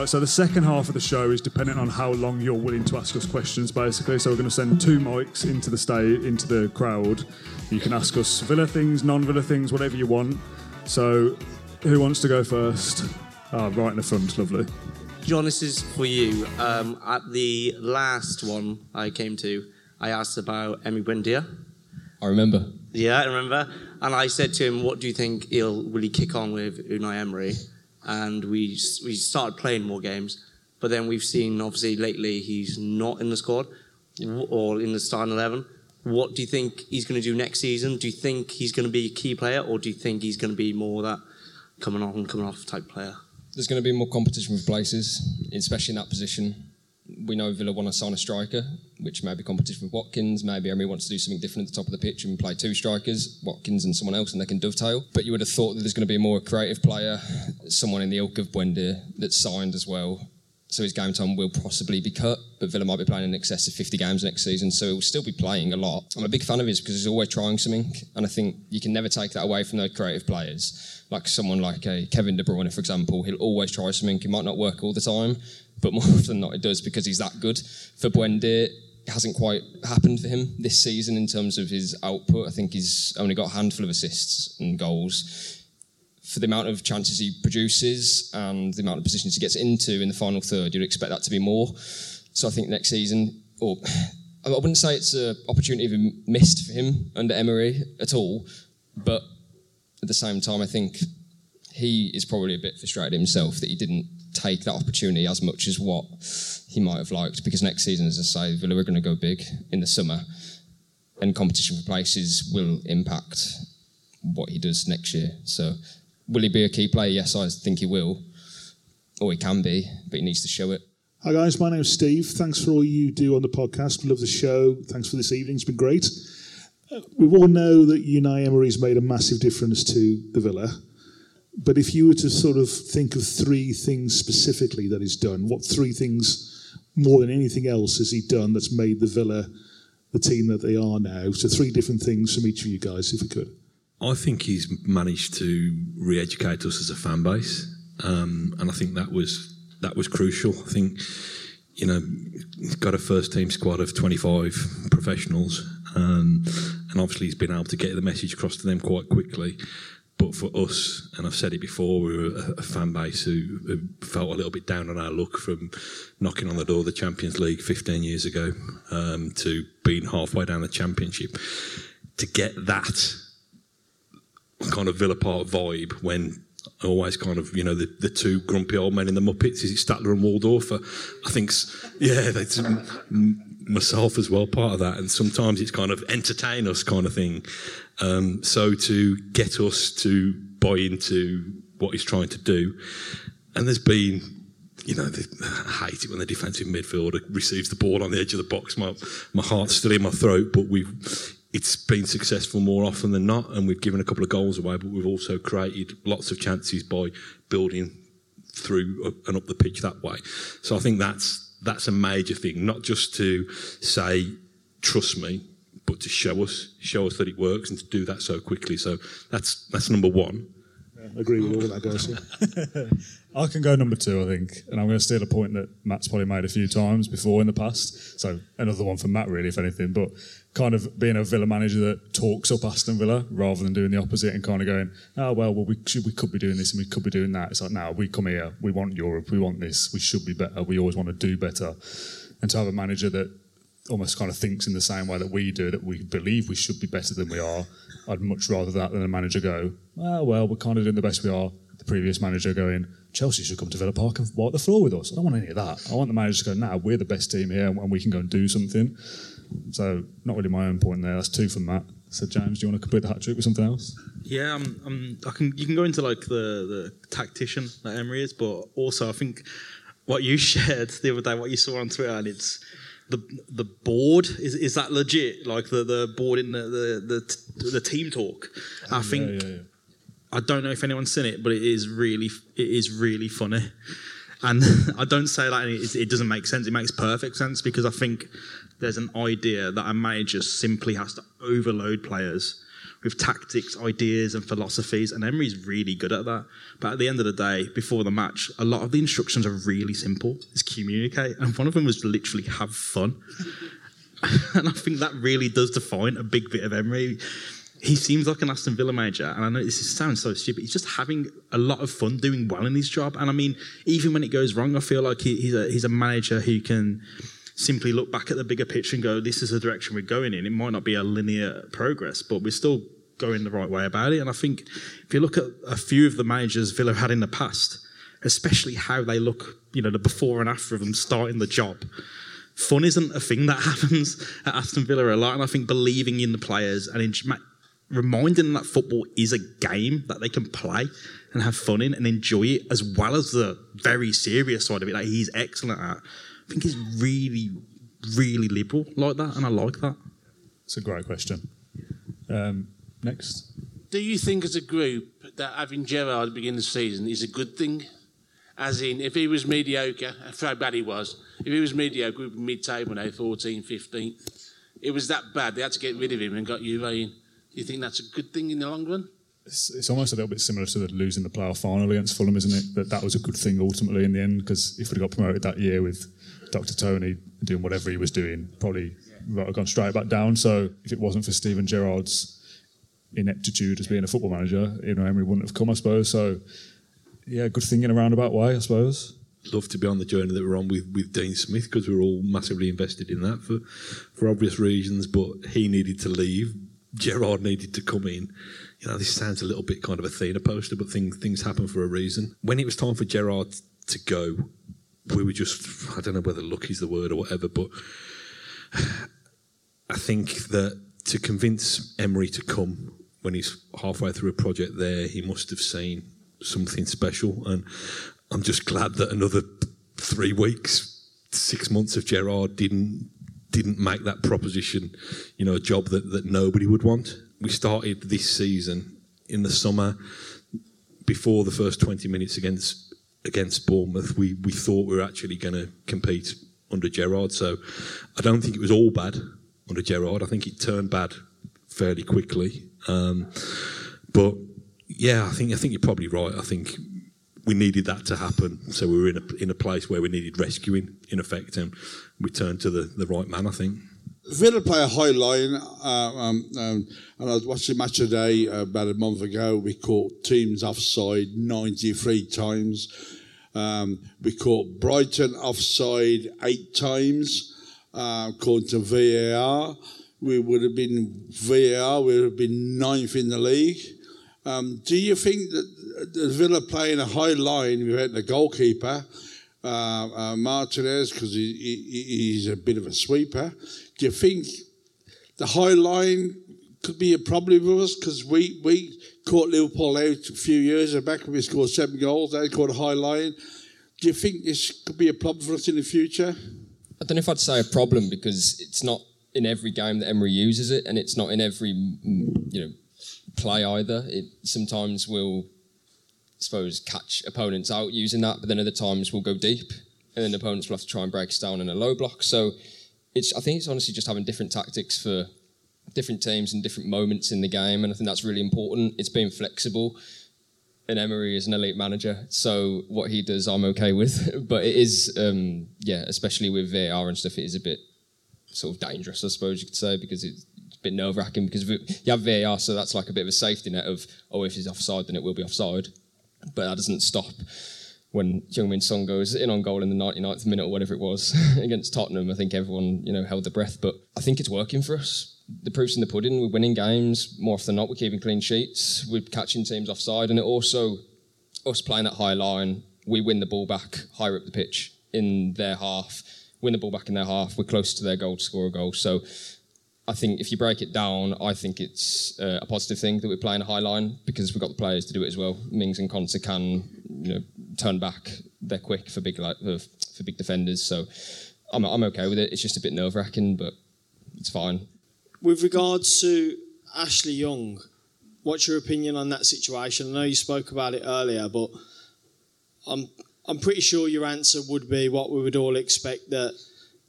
Right, so the second half of the show is dependent on how long you're willing to ask us questions, basically. So we're going to send two mics into the stage, into the crowd. You can ask us Villa things, non-Villa things, whatever you want. So, who wants to go first? Ah, right in the front, lovely. John, this is for you. Um, at the last one I came to, I asked about Emi Buendia. I remember. Yeah, I remember. And I said to him, "What do you think he'll will he kick on with Unai Emery?" And we we started playing more games, but then we've seen obviously lately he's not in the squad or in the starting eleven. What do you think he's going to do next season? Do you think he's going to be a key player, or do you think he's going to be more that coming on, coming off type player? There's going to be more competition for places, especially in that position. We know Villa want to sign a striker, which may be competition with Watkins. Maybe Emery wants to do something different at the top of the pitch and play two strikers, Watkins and someone else, and they can dovetail. But you would have thought that there's going to be a more creative player, someone in the ilk of Buendia that's signed as well. So his game time will possibly be cut, but Villa might be playing in excess of 50 games next season, so he'll still be playing a lot. I'm a big fan of his because he's always trying something, and I think you can never take that away from those creative players. Like someone like a Kevin De Bruyne, for example, he'll always try something. It might not work all the time, but more often than not, it does because he's that good. For Buendia, it hasn't quite happened for him this season in terms of his output. I think he's only got a handful of assists and goals for the amount of chances he produces and the amount of positions he gets into in the final third, you'd expect that to be more. So I think next season, or I wouldn't say it's an opportunity missed for him under Emery at all, but at the same time, I think he is probably a bit frustrated himself that he didn't take that opportunity as much as what he might have liked. Because next season, as I say, Villa are going to go big in the summer, and competition for places will impact what he does next year. So will he be a key player? Yes, I think he will, or he can be, but he needs to show it. Hi guys, my name's Steve. Thanks for all you do on the podcast. We love the show. Thanks for this evening. It's been great. Uh, we all know that Unai Emery's made a massive difference to the Villa. But if you were to sort of think of three things specifically that he's done, what three things more than anything else has he done that's made the Villa the team that they are now? So three different things from each of you guys, if we could. I think he's managed to re-educate us as a fan base, um, and I think that was that was crucial. I think you know he's got a first team squad of 25 professionals, um, and obviously he's been able to get the message across to them quite quickly. But for us, and I've said it before, we were a, a fan base who, who, felt a little bit down on our luck from knocking on the door of the Champions League 15 years ago um, to being halfway down the Championship. To get that kind of Villa Park vibe when always kind of you know the, the two grumpy old men in the Muppets is it Statler and Waldorf? I think yeah that's myself as well part of that. And sometimes it's kind of entertain us kind of thing um, so to get us to buy into what he's trying to do and there's been you know, they, I hate it when the defensive midfielder receives the ball on the edge of the box. My my heart's still in my throat, but we've it's been successful more often than not, and we've given a couple of goals away, but we've also created lots of chances by building through and up the pitch that way. So I think that's that's a major thing, not just to say trust me, but to show us show us that it works and to do that so quickly. So that's that's number one. I agree with all of that, guys. Yeah. I can go number two, I think, and I'm going to steal a point that Mat's probably made a few times before in the past. So another one for Matt, really, if anything. But kind of being a Villa manager that talks up Aston Villa rather than doing the opposite and kind of going, oh well, well we should, we could be doing this and we could be doing that. It's like, now we come here, we want Europe, we want this, we should be better, we always want to do better, and to have a manager that almost kind of thinks in the same way that we do, that we believe we should be better than we are. I'd much rather that than a manager go, oh, well, we're kind of doing the best we are. The previous manager going, Chelsea should come to Villa Park and wipe the floor with us. I don't want any of that. I want the manager to go, nah, we're the best team here and we can go and do something. So not really my own point there. That's two from Mat. So James, do you want to complete the hat trick with something else? Yeah, um, um, I can. You can go into like the the tactician that Emery is, but also I think what you shared the other day, what you saw on Twitter, and it's the the board is is that legit? Like the the board in the the the, the team talk. I think. Yeah, yeah, yeah. I don't know if anyone's seen it, but it is really it is really funny. And I don't say that and it, it doesn't make sense. It makes perfect sense because I think there's an idea that a manager simply has to overload players with tactics, ideas, and philosophies. And Emery's really good at that. But at the end of the day, before the match, a lot of the instructions are really simple. It's communicate. And one of them was literally have fun. and I think that really does define a big bit of Emery. He seems like an Aston Villa manager, and I know this sounds so stupid. He's just having a lot of fun doing well in his job. And I mean, even when it goes wrong, I feel like he, he's a he's a manager who can simply look back at the bigger picture and go, this is the direction we're going in. It might not be a linear progress, but we're still going the right way about it. And I think if you look at a few of the managers Villa had in the past, especially how they look, you know, the before and after of them starting the job, fun isn't a thing that happens at Aston Villa a lot. And I think believing in the players and in, reminding them that football is a game that they can play and have fun in and enjoy it, as well as the very serious side of it that he's excellent at. I think he's really, really liberal like that, and I like that. It's a great question. Um, next. Do you think, as a group, that having Gerrard at the beginning of the season is a good thing? As in, if he was mediocre, for how bad he was, if he was mediocre, we'd be mid-table now, 14, 15. It was that bad. They had to get rid of him and got Juve in. Do you think that's a good thing in the long run? It's, it's almost a little bit similar to the losing the playoff final against Fulham, isn't it? That that was a good thing ultimately in the end because if we'd got promoted that year with Dr. Tony doing whatever he was doing, probably would have gone straight back down. So if it wasn't for Steven Gerrard's ineptitude as being a football manager, you know, Emery wouldn't have come, I suppose. So yeah, good thing in a roundabout way, I suppose. Love to be on the journey that we're on with, with Dean Smith because we're all massively invested in that for for obvious reasons. But he needed to leave. Gerrard needed to come in. You know, this sounds a little bit kind of a Athena poster, but things things happen for a reason. When it was time for Gerrard to go, we were just I don't know whether luck is the word or whatever, but I think that to convince Emery to come when he's halfway through a project there, he must have seen something special, and I'm just glad that another three weeks, six months of Gerrard didn't didn't make that proposition, you know, a job that, that nobody would want. We started this season in the summer before the first 20 minutes against against Bournemouth. We we thought we were actually going to compete under Gerrard. so I don't think it was all bad under Gerrard. I think it turned bad fairly quickly. Um, but yeah, I think I think you're probably right. I think we needed that to happen, so we were in a in a place where we needed rescuing in effect, and we turned to the, the right man. I think. Villa play a high line, uh, um, um, and I was watching match today uh, about a month ago. We caught teams offside 93 times. Um, we caught Brighton offside eight times, uh, according to VAR. We would have been VAR. We would have been ninth in the league. Um, do you think that Villa playing a high line without the goalkeeper, uh, uh, Martinez, because he, he, he's a bit of a sweeper? Do you think the high line could be a problem with us? Because we, we caught Liverpool out a few years back when we scored seven goals. They caught a high line. Do you think this could be a problem for us in the future? I don't know if I'd say a problem because it's not in every game that Emery uses it, and it's not in every you know play either. It sometimes will, suppose, catch opponents out using that, but then other times we'll go deep, and then opponents will have to try and break us down in a low block. So it's I think it's honestly just having different tactics for different teams and different moments in the game, and I think that's really important. It's being flexible. And Emery is an elite manager, so what he does, I'm okay with. but it is, um, yeah, especially with VAR and stuff, it is a bit sort of dangerous, I suppose you could say, because it's a bit nerve wracking. Because you have VAR, so that's like a bit of a safety net of, oh, if he's offside, then it will be offside. But that doesn't stop when Heung-min Son goes in on goal in the 99th minute or whatever it was against Tottenham. I think everyone, you know, held their breath. But I think it's working for us. The proof's in the pudding. We're winning games more often than not. We're keeping clean sheets. We're catching teams offside, and it also us playing that high line. We win the ball back higher up the pitch in their half win the ball back in their half. We're close to their goal to score a goal. So I think if you break it down, I think it's uh, a positive thing that we're playing a high line because we've got the players to do it as well. Mings and Konsa can you know, turn back. They're quick for big like, for big defenders. So I'm, I'm okay with it. It's just a bit nerve wracking, but it's fine. With regards to Ashley Young, what's your opinion on that situation? I know you spoke about it earlier, but I'm I'm pretty sure your answer would be what we would all expect that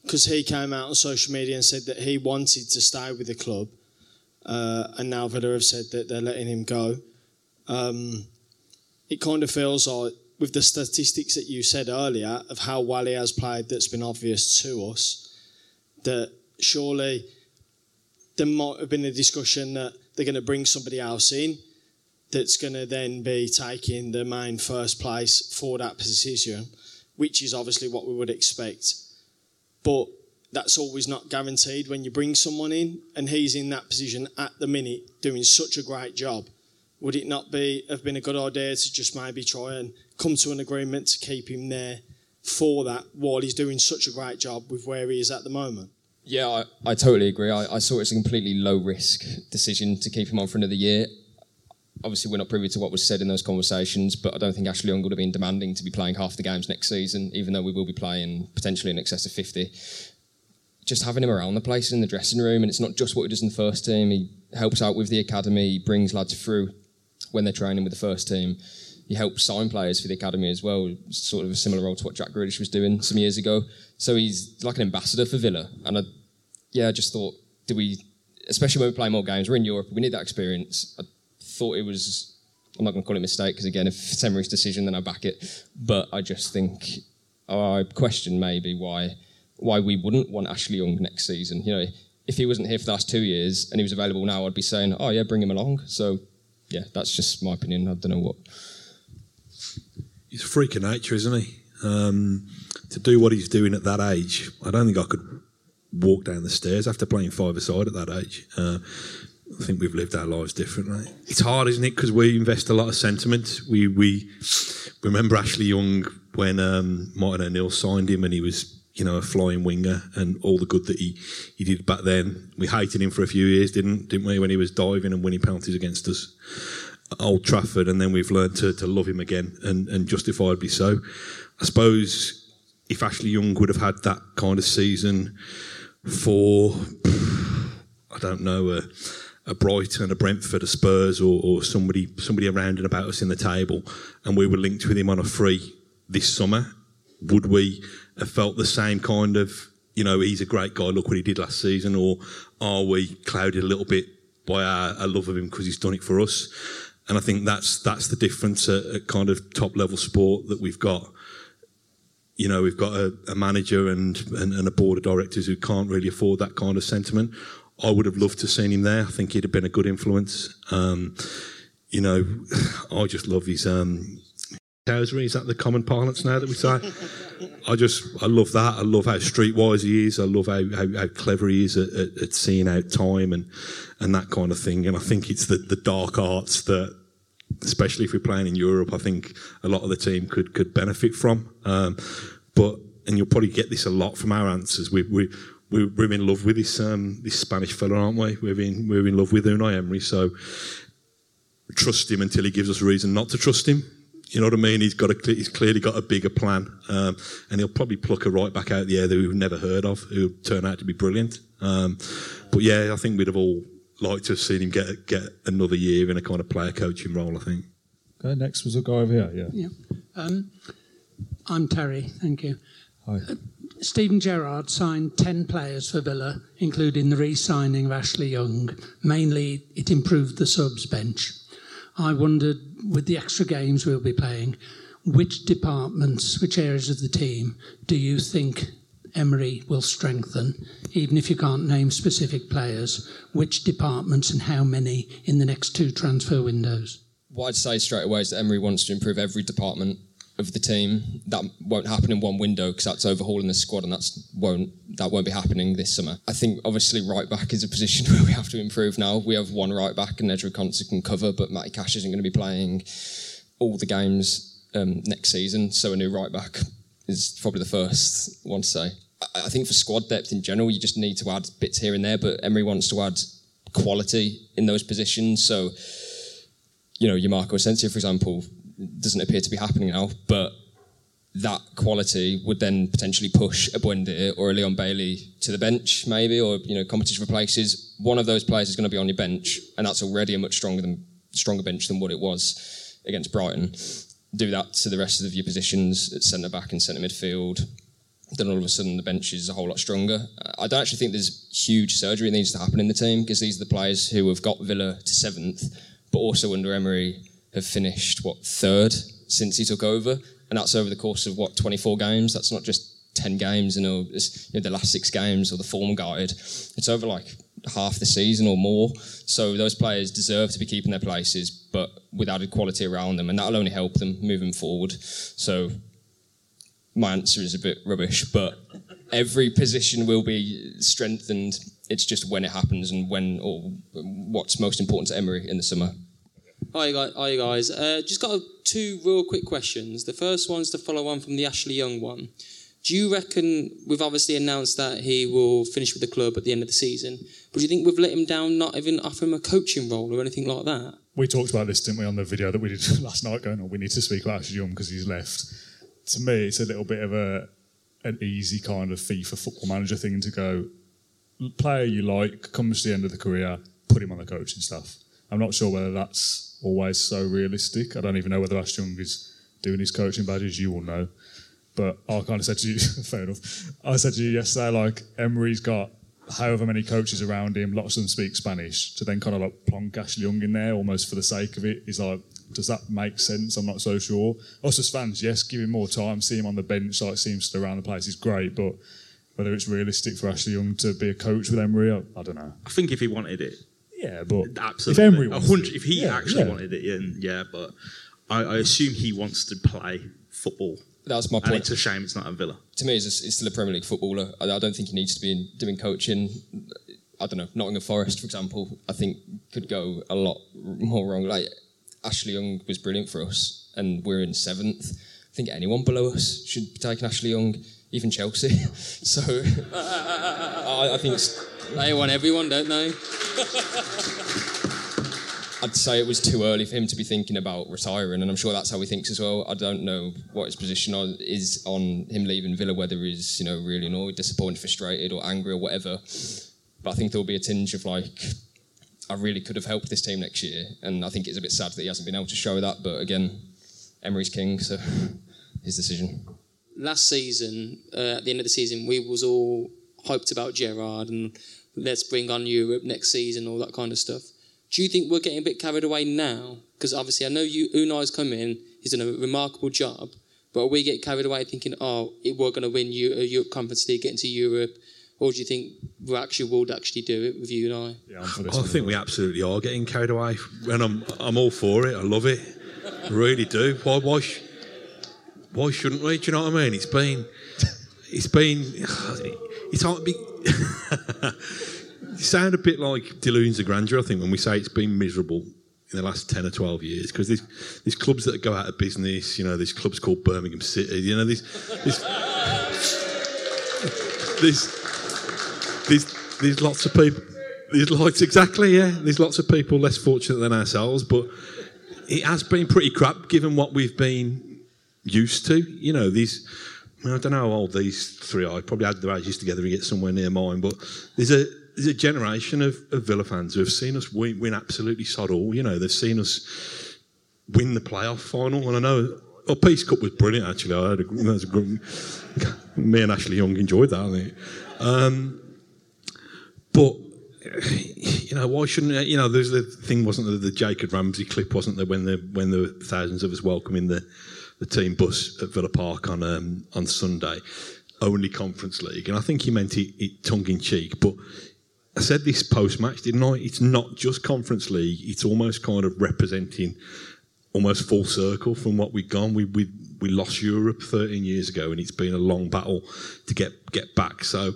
because he came out on social media and said that he wanted to stay with the club, uh, and now Villa have said that they're letting him go. Um, it kind of feels like, with the statistics that you said earlier of how well he has played, that's been obvious to us, that surely there might have been a discussion that they're going to bring somebody else in that's going to then be taking the main first place for that position, which is obviously what we would expect. But that's always not guaranteed when you bring someone in and he's in that position at the minute doing such a great job. Would it not be have been a good idea to just maybe try and come to an agreement to keep him there for that while he's doing such a great job with where he is at the moment? Yeah, I, I totally agree. I, I saw it as a completely low risk decision to keep him on for another year. Obviously, we're not privy to what was said in those conversations, but I don't think Ashley Young would have been demanding to be playing half the games next season, even though we will be playing potentially in excess of 50. Just having him around the place in the dressing room, and it's not just what he does in the first team. He helps out with the academy, he brings lads through when they're training with the first team. He helps sign players for the academy as well, sort of a similar role to what Jack Grealish was doing some years ago. So he's like an ambassador for Villa, and I, yeah, I just thought, do we, especially when we play more games, we're in Europe, we need that experience. I thought it was, I'm not going to call it a mistake because again, if it's Emery's decision, then I back it. But I just think I question maybe why why we wouldn't want Ashley Young next season. You know, if he wasn't here for the last two years and he was available now, I'd be saying, oh yeah, bring him along. So yeah, that's just my opinion. I don't know what. He's a freak of nature, isn't he? Um, to do what he's doing at that age, I don't think I could walk down the stairs after playing five aside at that age. Uh, I think we've lived our lives differently. It's hard, isn't it? Because we invest a lot of sentiment. We we remember Ashley Young when um, Martin O'Neill signed him, and he was you know a flying winger, and all the good that he, he did back then. We hated him for a few years, didn't didn't we? When he was diving and winning penalties against us at Old Trafford, and then we've learned to, to love him again, and, and justifiably so. I suppose if Ashley Young would have had that kind of season for I don't know a Brighton, a Brentford, a Spurs, or, or somebody somebody around and about us in the table, and we were linked with him on a free this summer, would we have felt the same kind of you know he's a great guy, look what he did last season, or are we clouded a little bit by our, our love of him because he's done it for us? And I think that's that's the difference at, at kind of top level sport that we've got you know, we've got a, a manager and, and, and, a board of directors who can't really afford that kind of sentiment. I would have loved to have seen him there. I think he'd have been a good influence. Um, you know, I just love his um, Cowsery. Is that the common parlance now that we say? I just, I love that. I love how streetwise he is. I love how, how, how clever he is at, at, at, seeing out time and, and that kind of thing. And I think it's the, the dark arts that especially if we're playing in Europe, I think a lot of the team could could benefit from. Um, but and you'll probably get this a lot from our answers. We we we're in love with this um, this Spanish fella, aren't we? We're in we're in love with Unai Emery, so trust him until he gives us a reason not to trust him. You know what I mean? He's got a, he's clearly got a bigger plan, um, and he'll probably pluck a right back out of the air that we've never heard of, who turn out to be brilliant. Um, but yeah, I think we'd have all liked to have seen him get get another year in a kind of player coaching role. I think. Okay, next was a guy over here. Yeah. Yeah. Um, I'm Terry. Thank you. Hi. Uh, Steven Gerrard signed 10 players for Villa, including the re signing of Ashley Young. Mainly, it improved the subs bench. I wondered, with the extra games we'll be playing, which departments, which areas of the team do you think Emery will strengthen, even if you can't name specific players, which departments and how many in the next two transfer windows? What I'd say straight away is that Emery wants to improve every department of the team. That won't happen in one window because that's overhauling the squad, and that's won't that won't be happening this summer. I think obviously right back is a position where we have to improve now. We have one right back, and Ezra Konsa can cover, but Matty Cash isn't going to be playing all the games um, next season, so a new right back is probably the first one to say. I think for squad depth in general, you just need to add bits here and there, but Emery wants to add quality in those positions. So, you know, your Marco Asensio, for example, doesn't appear to be happening now, but that quality would then potentially push a Buendia or a Leon Bailey to the bench, maybe, or you know, competition for places. One of those players is going to be on your bench, and that's already a much stronger than stronger bench than what it was against Brighton. do that to the rest of your positions at centre back and centre midfield, then all of a sudden the bench is a whole lot stronger. I don't actually think there's huge surgery that needs to happen in the team because these are the players who have got Villa to seventh, but also under Emery have finished what third since he took over, and that's over the course of what 24 games. That's not just 10 games, you know, you know the last six games or the form guide. It's over like half the season or more. So those players deserve to be keeping their places, but with added quality around them, and that'll only help them moving forward. So my answer is a bit rubbish, but every position will be strengthened. It's just when it happens and when or what's most important to Emery in the summer. Hi guys, hi guys. Uh, just got two real quick questions. The first one's to follow on from the Ashley Young one. Do you reckon we've obviously announced that he will finish with the club at the end of the season? But do you think we've let him down, not even offer him a coaching role or anything like that? We talked about this, didn't we, on the video that we did last night? Going, on, we need to speak about Ashley Young because he's left. To me, it's a little bit of a an easy kind of FIFA football manager thing to go. Player you like comes to the end of the career, put him on the coaching staff. I'm not sure whether that's always so realistic. I don't even know whether Ashley Young is doing his coaching badges. You will know. But I kind of said to you, fair enough. I said to you yesterday, like Emery's got however many coaches around him, lots of them speak Spanish. To then kind of like plonk Ashley Young in there almost for the sake of it is like, does that make sense? I'm not so sure. Us as fans, yes, give him more time, see him on the bench, like see him around the place is great, but whether it's realistic for Ashley Young to be a coach with Emery, I don't know. I think if he wanted it, Yeah, but absolutely. if Emery wants hundred- it, if he yeah, actually yeah. wanted it, yeah, yeah. But I, I assume he wants to play football. That's my And point. it's a shame it's not a Villa. to me, he's, a, he's still a Premier League footballer. I, I don't think he needs to be in, doing coaching. I don't know, Nottingham Forest, for example, I think could go a lot more wrong. Like Ashley Young was brilliant for us, and we're in seventh. I think anyone below us should be taking Ashley Young, even Chelsea. so I, I think it's- They want everyone, don't they? I'd say it was too early for him to be thinking about retiring, and I'm sure that's how he thinks as well. I don't know what his position on, is on him leaving Villa, whether he's you know really annoyed, disappointed, frustrated, or angry, or whatever. But I think there'll be a tinge of like, I really could have helped this team next year, and I think it's a bit sad that he hasn't been able to show that. But again, Emery's king, so his decision. Last season, uh, at the end of the season, we was all hyped about Gerrard and let's bring on Europe next season, all that kind of stuff. Do you think we're getting a bit carried away now? Because obviously, I know you Unai's come in, he's done a remarkable job, but we get carried away thinking, oh, it- we're going to win Eu- a Europe Conference League, get into Europe, or do you think we actually would actually do it with Unai? Yeah, I'm I think we absolutely are getting carried away, and I'm I'm all for it. I love it, I really do. Why why sh- why shouldn't we? Do you know what I mean? It's been it's been it's hard to be. you sound a bit like delusions of grandeur. I think when we say it's been miserable in the last ten or twelve years, because there's there's clubs that go out of business. You know, there's clubs called Birmingham City. You know, there's there's there's there's, there's lots of people. There's lots exactly yeah. There's lots of people less fortunate than ourselves, but it has been pretty crap given what we've been used to. You know, these. I, mean, I don't know how old these three are. I probably had their ages together and get somewhere near mine, but there's a there's a generation of, of Villa fans who have seen us win, win absolutely sod all. You know, they've seen us win the playoff final, and I know. Well, Peace Cup was brilliant. Actually, I had a, that was a good, me and Ashley Young enjoyed that. I think. Um, but you know, why shouldn't you know? There's the thing, wasn't there? The Jacob Ramsey clip, wasn't there? When the when there were thousands of us welcoming the the team bus at Villa Park on um, on Sunday, only Conference League, and I think he meant it, it tongue in cheek. But I said this post match, didn't I? It's not just Conference League; it's almost kind of representing almost full circle from what we've gone. We we we lost Europe 13 years ago, and it's been a long battle to get get back. So.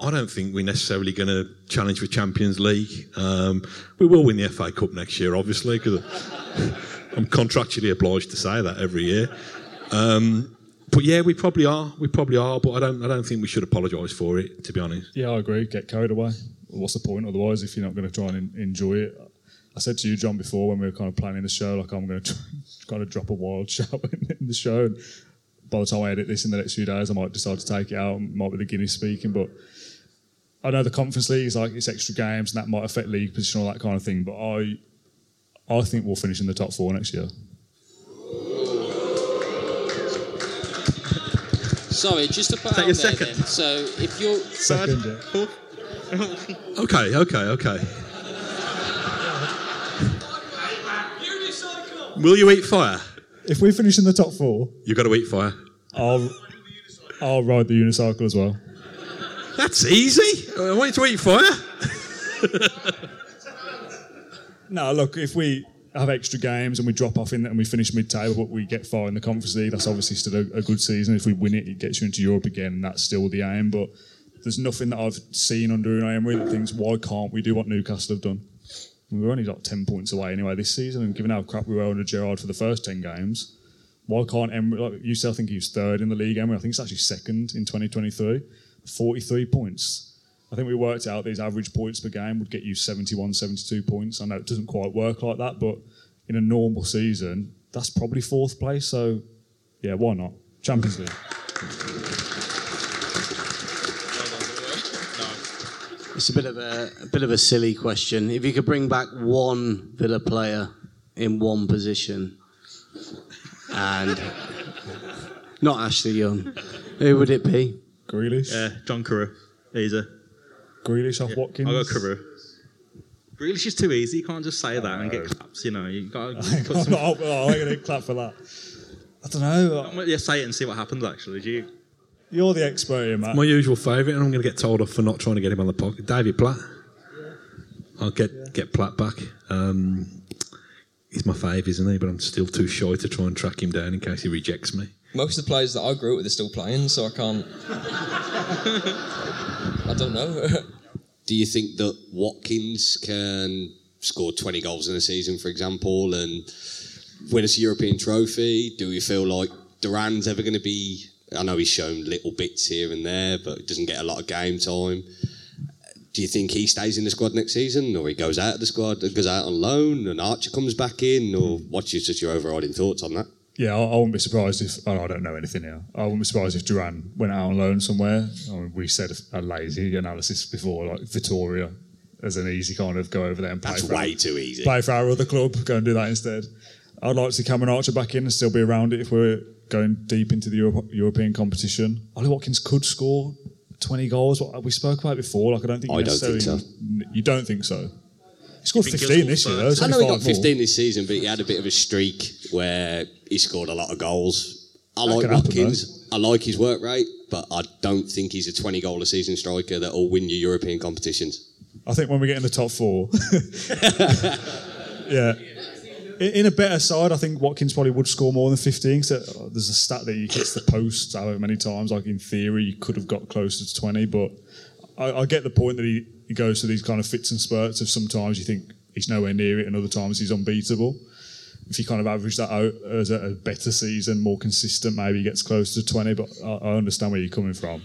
I don't think we're necessarily going to challenge for Champions League. Um, we will win the FA Cup next year, obviously, because I'm contractually obliged to say that every year. Um, but yeah, we probably are. We probably are. But I don't. I don't think we should apologise for it. To be honest. Yeah, I agree. Get carried away. What's the point otherwise if you're not going to try and en- enjoy it? I said to you, John, before when we were kind of planning the show, like I'm going to kind of drop a wild shout in, in the show. And by the time I edit this in the next few days, I might decide to take it out. It might be the Guinness speaking, but I know the Conference League is like it's extra games and that might affect league position, all that kind of thing. But I, I think we'll finish in the top four next year. Sorry, just to put out there second? then. So if you're second, yeah. okay, okay, okay. Will you eat fire? If we finish in the top four, you've got to eat fire. I'll, I'll ride the unicycle as well. That's easy. I want you to eat fire. No, look, if we have extra games and we drop off in and we finish mid-table, but we get far in the Conference League, that's obviously still a, a good season. If we win it, it gets you into Europe again, and that's still the aim. But there's nothing that I've seen under Unai Emery that thinks, why can't we do what Newcastle have done? We were only like 10 points away anyway this season, and given how crap we were under Gerrard for the first 10 games, why can't Emery, like you said, I think he was third in the league, Emery, I think it's actually second in 2023, 43 points. I think we worked out these average points per game would get you 71, 72 points. I know it doesn't quite work like that, but in a normal season, that's probably fourth place. So, yeah, why not? Champions League. It's a bit of a, a bit of a silly question. If you could bring back one Villa player in one position, and not Ashley Young, who would it be? Grealish. Yeah, John Carew. Easy. Grealish off Watkins. I got Carew. Grealish is too easy. You can't just say that and get claps. You know, you got to put some. not, oh, I'm going to clap for that. I don't know. Yeah, say it and see what happens. Actually, do you? You're the expert here, Mat. My usual favourite, and I'm going to get told off for not trying to get him on the podcast. David Platt. I'll get get Platt back. Um, he's my fave, isn't he? But I'm still too shy to try and track him down in case he rejects me. Most of the players that I grew up with are still playing, so I can't. I don't know. Do you think that Watkins can score 20 goals in a season, for example, and win us a European trophy? Do you feel like Duran's ever going to be? I know he's shown little bits here and there, but doesn't get a lot of game time. Do you think he stays in the squad next season, or he goes out of the squad, goes out on loan, and Archer comes back in, or what's your, just your overriding thoughts on that? Yeah, I, I wouldn't be surprised if. Oh, I don't know anything here. I wouldn't be surprised if Duran went out on loan somewhere. I mean, we said a lazy analysis before, like Vitória, as an easy kind of go over there and play. That's for way our, too easy. Play for our other club. Go and do that instead. I'd like to see Cameron Archer back in and still be around it if we're going deep into the Euro- European competition. Ollie Watkins could score 20 goals. What we spoke about it before. Like I don't think. I don't think necessarily- You don't think so? He scored 15 this score year. Though. I know he got five more. 15 this season, but he had a bit of a streak where he scored a lot of goals. I That like could happen, Watkins. I like his work rate, but I don't think he's a 20 goal a season striker that will win you European competitions. I think when we get in the top four, yeah. In in a better side, I think Watkins probably would score more than 15. So uh, there's a stat that he hits the post however many times. Like in theory, he could have got closer to 20. But I, I get the point that he, he goes to these kind of fits and spurts of sometimes you think he's nowhere near it, and other times he's unbeatable. If you kind of average that out as a, a better season, more consistent, maybe he gets closer to 20. But I, I understand where you're coming from.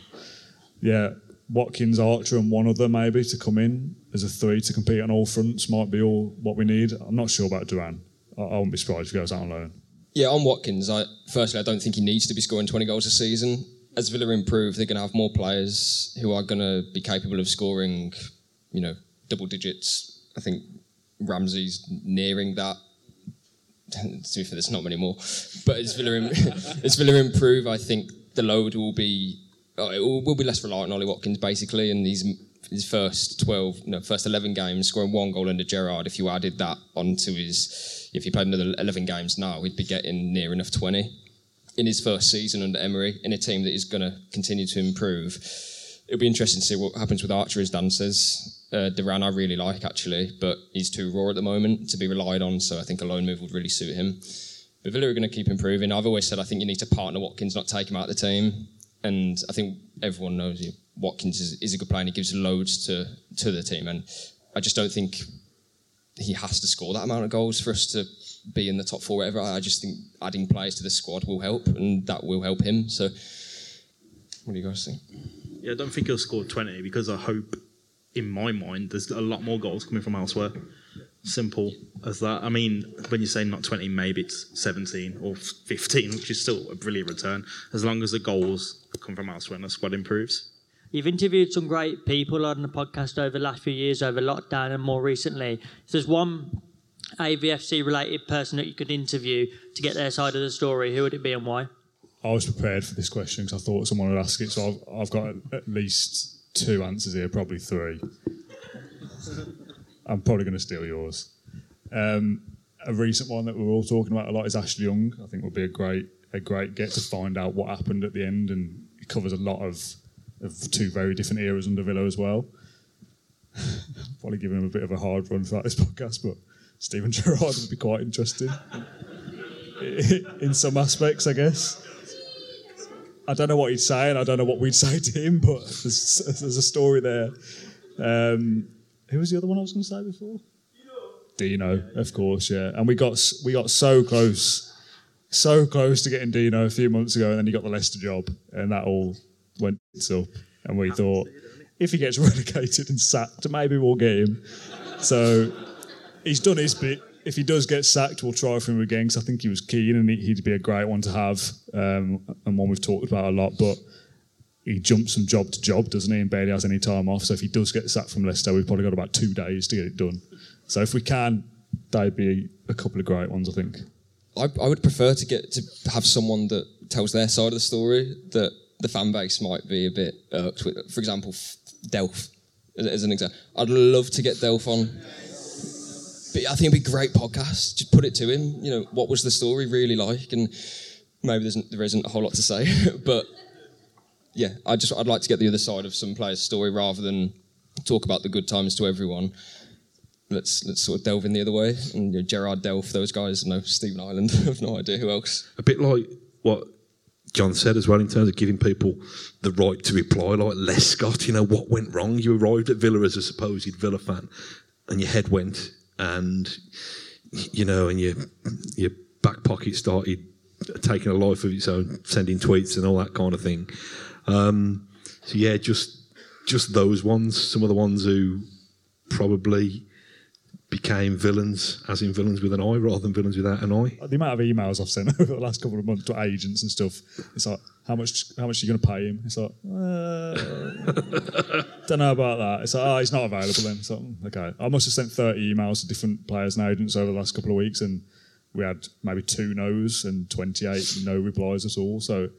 Yeah, Watkins, Archer, and one other maybe to come in as a three to compete on all fronts might be all what we need. I'm not sure about Duran. I, I wouldn't be surprised if he goes out on loan. Yeah, on Watkins, I firstly I don't think he needs to be scoring 20 goals a season. As Villa improve, they're going to have more players who are going to be capable of scoring, you know, double digits. I think Ramsey's nearing that. to be fair, there's not many more. But as Villa, as Villa improve, I think the load will be oh, it will, will be less reliant on Ollie Watkins basically, and these his first 12, no, first 11 games, scoring one goal under Gerrard. If you added that onto his, if he played another 11 games now, he'd be getting near enough 20 in his first season under Emery in a team that is going to continue to improve. It'll be interesting to see what happens with Archer, as Dan says. Uh, Duran I really like actually, but he's too raw at the moment to be relied on. So I think a loan move would really suit him. But Villa are going to keep improving. I've always said I think you need to partner Watkins, not take him out of the team. And I think everyone knows you. Watkins is, is a good player and he gives loads to, to the team. And I just don't think he has to score that amount of goals for us to be in the top four, whatever. I just think adding players to the squad will help and that will help him. So, what do you guys think? Yeah, I don't think he'll score 20 because I hope, in my mind, there's a lot more goals coming from elsewhere. Simple as that. I mean, when you say not 20, maybe it's 17 or 15, which is still a brilliant return, as long as the goals come from elsewhere and the squad improves. You've interviewed some great people on the podcast over the last few years, over lockdown and more recently. If there's one AVFC related person that you could interview to get their side of the story, who would it be and why? I was prepared for this question because I thought someone would ask it. So I've, I've got at, least two answers here, probably three. I'm probably going to steal yours. Um, a recent one that we're all talking about a lot is Ashley Young. I think would be a great a great get to find out what happened at the end, and it covers a lot of of two very different eras under Villa as well. Probably giving him a bit of a hard run throughout this podcast, but Steven Gerrard would be quite interesting in some aspects, I guess. I don't know what he'd say, and I don't know what we'd say to him, but there's, there's a story there. Um, who was the other one I was going to say before? Dino, of course, yeah. And we got we got so close, so close to getting Dino a few months ago, and then he got the Leicester job, and that all went up. And we thought, if he gets relegated and sacked, maybe we'll get him. So he's done his bit. If he does get sacked, we'll try for him again because I think he was keen and he- he'd be a great one to have um, and one we've talked about a lot. But he jumps from job to job, doesn't he? And barely has any time off. So if he does get sacked from Leicester, we've probably got about two days to get it done. So if we can, they'd be a couple of great ones, I think. I, I would prefer to get to have someone that tells their side of the story that the fan base might be a bit irked with. For example, Delph, as an example. I'd love to get Delph on. I think it'd be a great podcast. Just put it to him. You know, what was the story really like? And maybe there's, there isn't a whole lot to say, but yeah, I just I'd like to get the other side of some player's story rather than talk about the good times to everyone. Let's let's sort of delve in the other way. And you know, Gerrard Delph, those guys, no Stephen Ireland, I've no idea who else. A bit like what John said as well in terms of giving people the right to reply, like Les Scott, you know, what went wrong? You arrived at Villa as a supposed Villa fan and your head went and, you know, and your, your back pocket started taking a life of its own, sending tweets and all that kind of thing. Um, so yeah, just just those ones, some of the ones who probably became villains, as in villains with an eye rather than villains without an eye. Uh, the amount of emails I've sent over the last couple of months to agents and stuff, it's like, how much how much are you going to pay him? It's like, uh, don't know about that. It's like, oh, he's not available then. So, hmm, okay. I must have sent 30 emails to different players and agents over the last couple of weeks, and we had maybe two no's and 28 no replies at all. So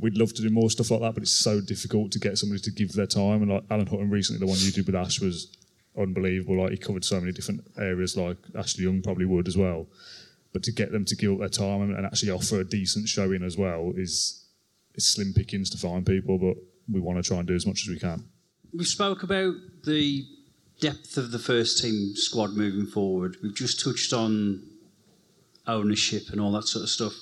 we'd love to do more stuff like that, but it's so difficult to get somebody to give their time. And like Alan Hutton recently, the one you did with Ash was unbelievable. Like he covered so many different areas, like Ashley Young probably would as well. But to get them to give up their time and, and actually offer a decent showing as well is is slim pickings to find people. But we want to try and do as much as we can. We spoke about the depth of the first team squad moving forward. We've just touched on ownership and all that sort of stuff.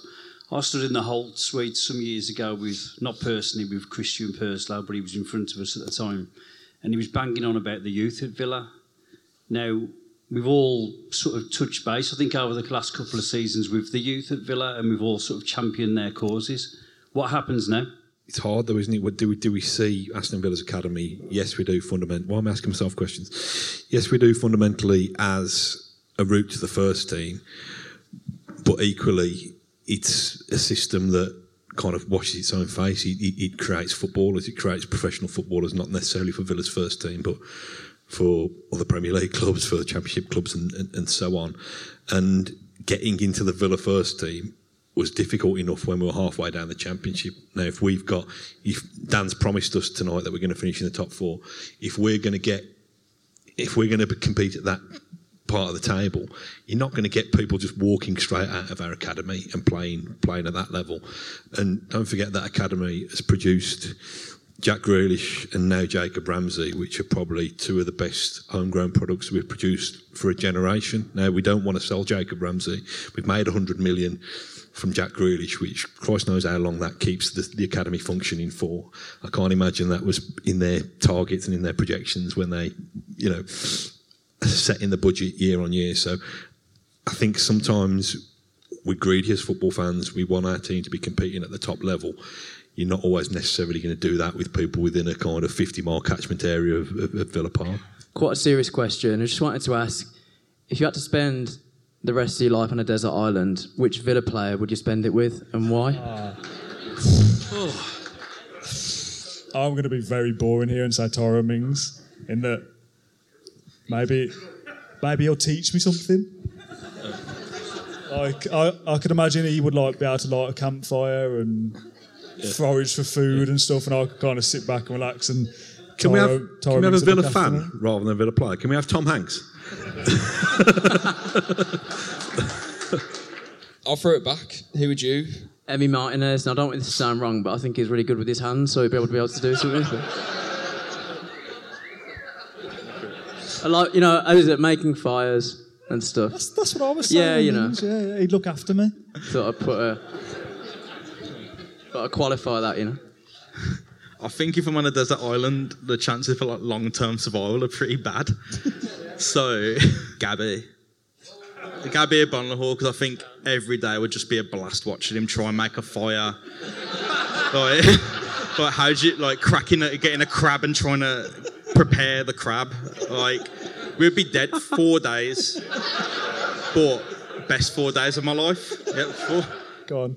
I stood in the Holte suite some years ago with, not personally with Christian Purslow, but he was in front of us at the time, and he was banging on about the youth at Villa. Now, we've all sort of touched base, I think, over the last couple of seasons with the youth at Villa, and we've all sort of championed their causes. What happens now? It's hard though, isn't it? What do we do? We see Aston Villa's academy. Yes, we do. Fundament. Why am I asking myself questions? Yes, we do fundamentally as a route to the first team, but equally, it's a system that kind of washes its own face. It, it, it creates footballers. It creates professional footballers, not necessarily for Villa's first team, but for other Premier League clubs, for the Championship clubs, and, and, and so on. And getting into the Villa first team was difficult enough when we were halfway down the championship. Now, if we've got, if Dan's promised us tonight that we're going to finish in the top four, if we're going to get, if we're going to compete at that part of the table, you're not going to get people just walking straight out of our academy and playing playing at that level. And don't forget that academy has produced Jack Grealish and now Jacob Ramsey, which are probably two of the best homegrown products we've produced for a generation. Now we don't want to sell Jacob Ramsey. We've made 100 million from Jack Grealish, which Christ knows how long that keeps the, the academy functioning for. I can't imagine that was in their targets and in their projections when they, you know, setting the budget year on year. So I think sometimes we're greedy as football fans. We want our team to be competing at the top level. You're not always necessarily going to do that with people within a kind of 50 mile catchment area of, of, of Villa Park. Quite a serious question. I just wanted to ask if you had to spend the rest of your life on a desert island, which Villa player would you spend it with and why? Ah. I'm going to be very boring here and say Tyrone Mings in that maybe maybe he'll teach me something. Like I, I could imagine he would like be able to light a campfire and forage for food and stuff, and I could kind of sit back and relax. And Can we have, Taro- can we have a brings it Villa back after fan rather than a Villa player? Can we have Tom Hanks? I'll throw it back. Who would you? Emi Martinez. Now, I don't want this to sound wrong, but I think he's really good with his hands, so he'd be able to be able to do something. I like, you know, how is it making fires and stuff? That's, that's what I was saying. Yeah, you know. Yeah, yeah, he'd look after me. Thought I'd put a. Got to qualify that, you know. I think if I'm on a desert island, the chances for like long-term survival are pretty bad. so, Gabby, Gabby Agbonlahor, because I think every day would just be a blast watching him try and make a fire. like, like how do you like cracking, a, getting a crab and trying to prepare the crab? Like, we'd be dead four days, but best four days of my life. Yep, four. Go on.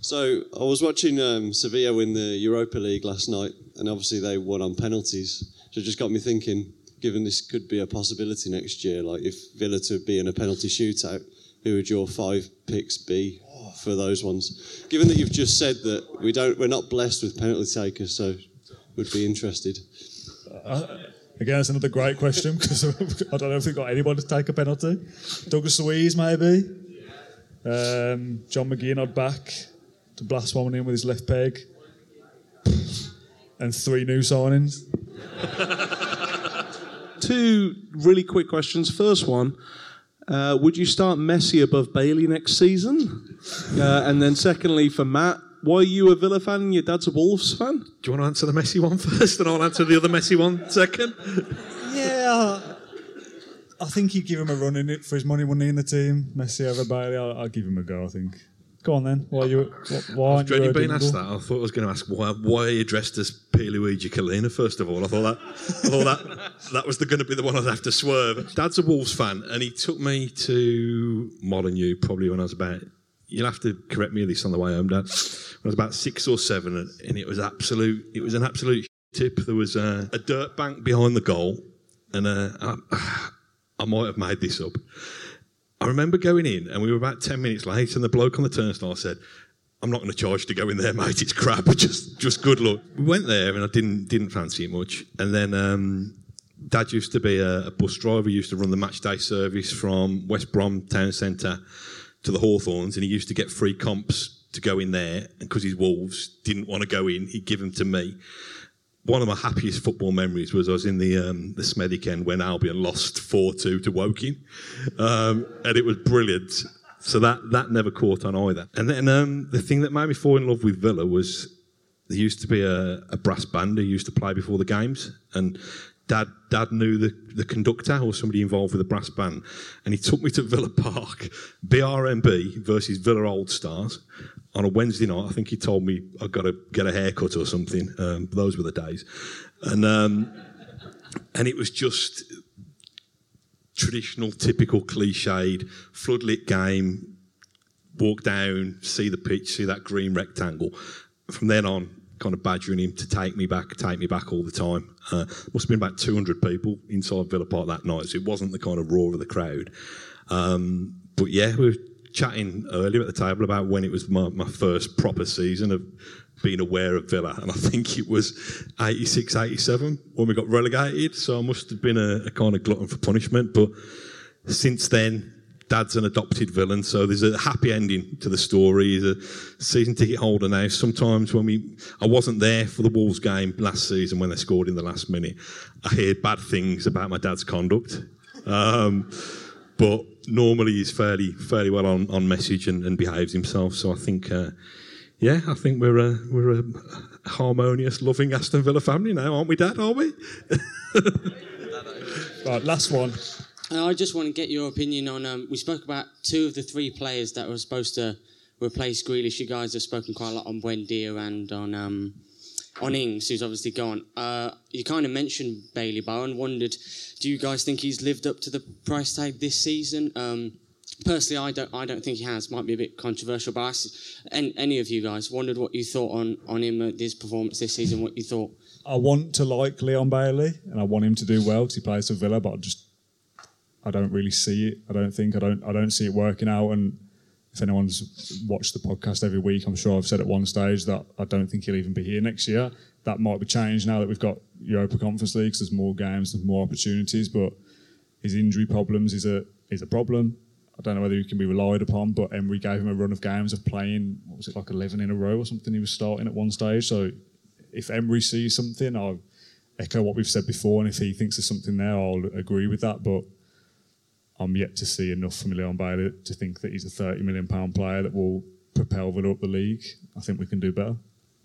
So I was watching um, Sevilla win the Europa League last night, and obviously they won on penalties. So it just got me thinking, given this could be a possibility next year, like if Villa to be in a penalty shootout, who would your five picks be for those ones? Given that you've just said that we don't, we're not blessed with penalty takers, so would be interested. Uh, again, that's another great question because I don't know if we've got anyone to take a penalty. Douglas Luiz, maybe. Um, John McGinn, I'd back to blast one in with his left peg. And three new signings. Two really quick questions. First one. Uh, would you start Messi above Bailey next season? Uh, and then, secondly, for Mat, why are you a Villa fan and your dad's a Wolves fan? Do you want to answer the Messi one first, and I'll answer the other Messi one second? Yeah, I think he'd give him a run in it for his money, wouldn't he, in the team? Messi over Bailey, I'll, I'll give him a go, I think. Go on then. Why are you? Why I aren't you dreading a being asked that. I thought I was going to ask why, why are you dressed as Pierluigi Collina, first of all. I thought that I thought that, that was going to be the one I'd have to swerve. Dad's a Wolves fan, and he took me to Molyneux probably when I was about, you'll have to correct me this on the way home, Dad, when I was about six or seven, and, and it was absolute, it was an absolute tip. There was a, a dirt bank behind the goal, and uh, I, I might have made this up. I remember going in, and we were about ten minutes late, and the bloke on the turnstile said, "I'm not going to charge to go in there, mate. It's crap. Just, just good luck." We went there, and I didn't didn't fancy it much. And then um, Dad used to be a, a bus driver. He used to run the match day service from West Brom town centre to the Hawthorns, and he used to get free comps to go in there. And because his Wolves didn't want to go in, he'd give them to me one of my happiest football memories was I was in the um, the Smethwick end when Albion lost four two to Woking, um, and it was brilliant. So that that never caught on either. And then um, the thing that made me fall in love with Villa was there used to be a, a brass band who used to play before the games, and Dad Dad knew the, the conductor or somebody involved with the brass band, and he took me to Villa Park, BRMB versus Villa Old Stars, on a Wednesday night. I think he told me I've got to get a haircut or something. Um, those were the days, and um, and it was just traditional, typical, cliched floodlit game. Walk down, see the pitch, see that green rectangle. From then on, kind of badgering him to take me back, take me back all the time. Uh, must have been about 200 people inside Villa Park that night, so it wasn't the kind of roar of the crowd. Um, but yeah, we were chatting earlier at the table about when it was my, my first proper season of being aware of Villa, and I think it was 86, 87 when we got relegated. So I must have been a, a kind of glutton for punishment. But since then, Dad's an adopted villain, so there's a happy ending to the story. He's a season ticket holder now. Sometimes when we, I wasn't there for the Wolves game last season when they scored in the last minute. I hear bad things about my dad's conduct, um, but normally he's fairly fairly well on, on message and, and behaves himself. So I think, uh, yeah, I think we're a we're a harmonious, loving Aston Villa family now, aren't we, Dad? Are we? Right, last one. I just want to get your opinion on. Um, we spoke about two of the three players that were supposed to replace Grealish. You guys have spoken quite a lot on Buendia and on um, on Ings, who's obviously gone. Uh, you kind of mentioned Bailey Bowen. Wondered, do you guys think he's lived up to the price tag this season? Um, personally, I don't. I don't think he has. Might be a bit controversial, but I any of you guys wondered what you thought on on him at his performance this season. What you thought? I want to like Leon Bailey and I want him to do well because he plays for Villa, but I just I don't really see it. I don't think I don't I don't see it working out. And if anyone's watched the podcast every week, I'm sure I've said at one stage that I don't think he'll even be here next year. That might be changed now that we've got Europa Conference Leagues. There's more games, there's more opportunities, but his injury problems is a is a problem. I don't know whether he can be relied upon, but Emery gave him a run of games of playing. What was it like 11 in a row or something? He was starting at one stage. So if Emery sees something, I'll echo what we've said before, and if he thinks there's something there, I'll agree with that. But I'm yet to see enough from Leon Bailey to think that he's a 30 million pound player that will propel Villa up the league. I think we can do better.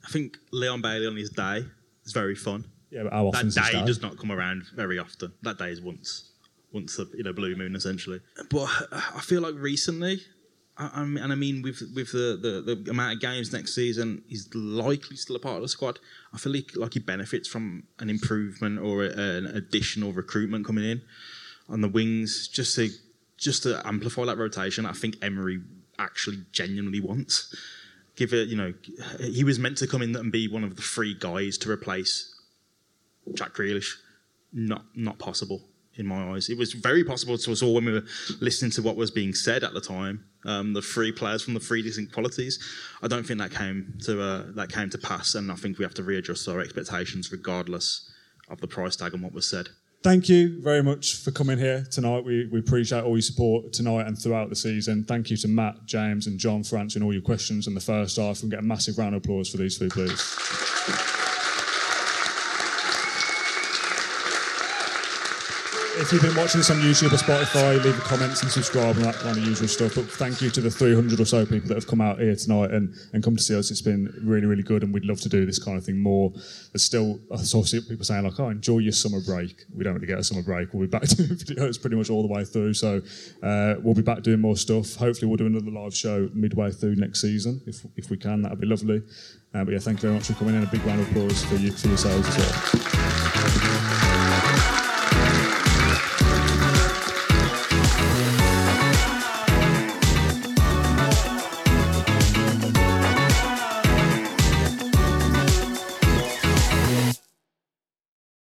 I think Leon Bailey on his day is very fun. Yeah, but how often that is his day day? does not come around very often. That day is once, once a, in a blue moon essentially. But I feel like recently, I, I mean, and I mean with with the, the the amount of games next season, he's likely still a part of the squad. I feel like, like he benefits from an improvement or a, an additional recruitment coming in on the wings, just to just to amplify that rotation. I think Emery actually genuinely wants. Give it, you know, he was meant to come in and be one of the three guys to replace Jack Grealish. Not not possible in my eyes. It was very possible to us all when we were listening to what was being said at the time. Um, the three players from the three distinct qualities. I don't think that came to uh, that came to pass, and I think we have to readjust our expectations regardless of the price tag and what was said. Thank you very much for coming here tonight. We, we appreciate all your support tonight and throughout the season. Thank you to Mat, James, and John for answering all your questions in the first half. And get a massive round of applause for these three, please. If you've been watching this on YouTube or Spotify, leave a comments and subscribe and that kind of usual stuff. But thank you to the 300 or so people that have come out here tonight and, and come to see us. It's been really, really good, and we'd love to do this kind of thing more. There's still, I saw people saying, like, oh, enjoy your summer break. We don't really get a summer break. We'll be back doing videos pretty much all the way through. So uh, we'll be back doing more stuff. Hopefully, we'll do another live show midway through next season. If, if we can, that'd be lovely. Uh, but yeah, thank you very much for coming in. A big round of applause for, you, for yourselves as well.